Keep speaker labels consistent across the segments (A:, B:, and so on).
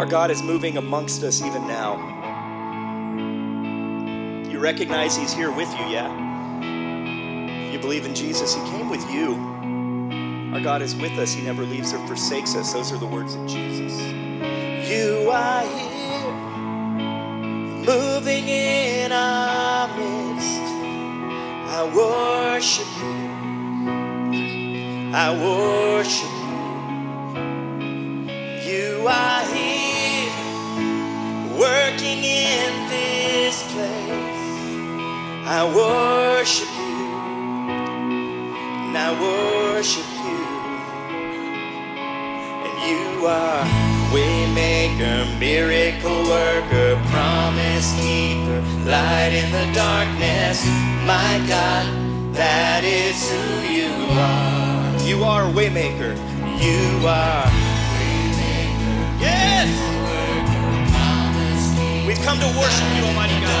A: Our God is moving amongst us even now. You recognize He's here with you, yeah? You believe in Jesus, He came with you. Our God is with us, He never leaves or forsakes us. Those are the words of Jesus. You are here, moving in our midst. I worship you. I worship I worship you. And I worship you. And you are waymaker, miracle worker, promise keeper, light in the darkness. My God, that is who you are. You are waymaker. You are waymaker. Yes. We've come to worship you, Almighty. God,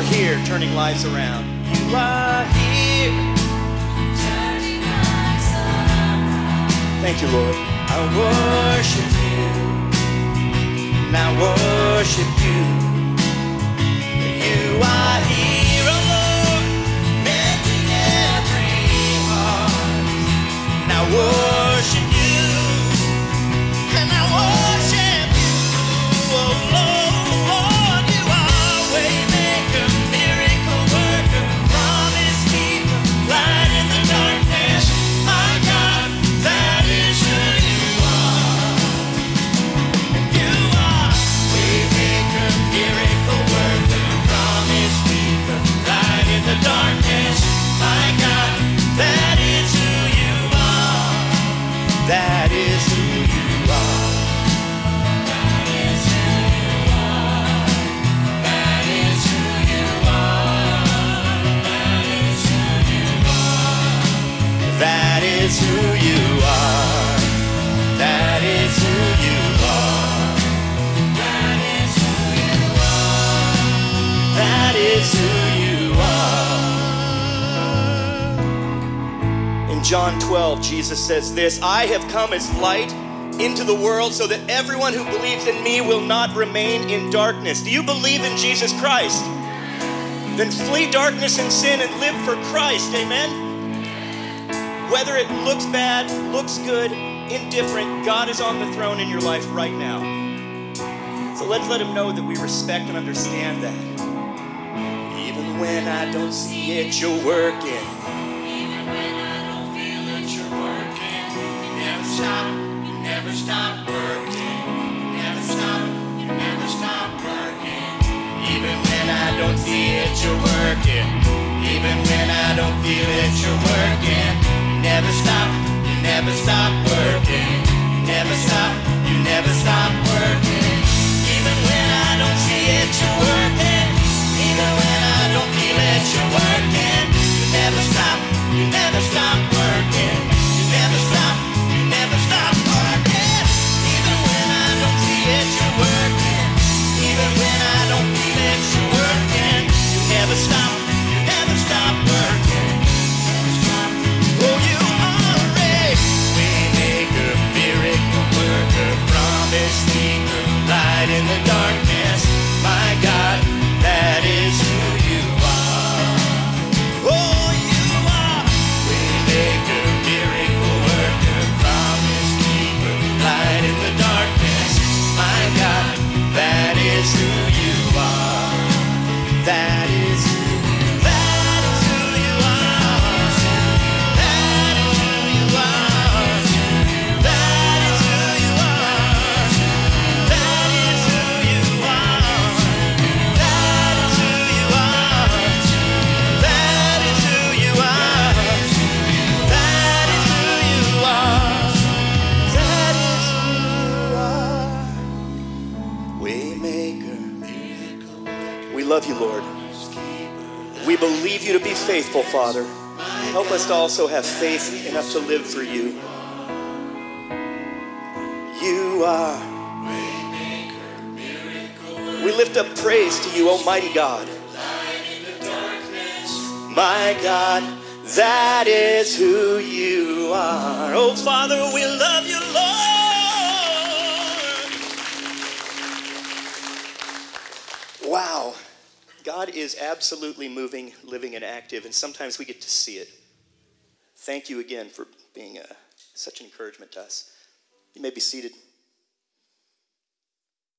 A: are here turning lives around. You are here. Thank you, Lord. I worship you. And I worship you. You are here, is who you are. That is who you are. That is who you are. That is who you are. In John 12, Jesus says this I have come as light into the world so that everyone who believes in me will not remain in darkness. Do you believe in Jesus Christ? Then flee darkness and sin and live for Christ. Amen. Whether it looks bad, looks good, indifferent, God is on the throne in your life right now. So let's let Him know that we respect and understand that. Even when I don't see it, you're working.
B: Even when I don't feel that you're working, never stop, never stop working. Never stop, never stop working.
A: Even when I don't see it, you're working. Even when I don't feel it, you're working. Never stop, you never stop love you, Lord. We believe you to be faithful, Father. Help us to also have faith enough to live for you. You are. We lift up praise to you, Almighty God. My God, that is who you are. Oh, Father, we love you, Lord. Wow. God is absolutely moving, living, and active, and sometimes we get to see it. Thank you again for being uh, such an encouragement to us. You may be seated.